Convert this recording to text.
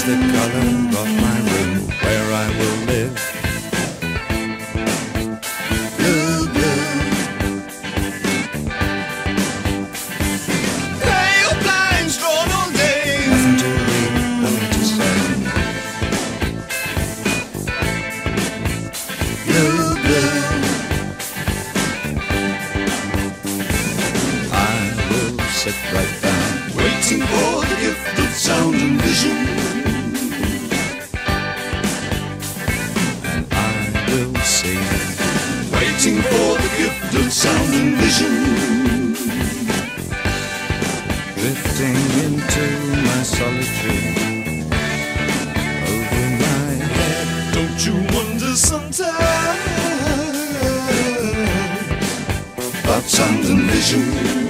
The color of my room where I will live. Blue, blue. Pale blinds drawn all day. Nothing to read, nothing to say. Blue, blue. I will sit right down, waiting for the gift of sound and vision. Sound and vision. Drifting into my solitude, over my head. Don't you wonder sometimes about sound and vision?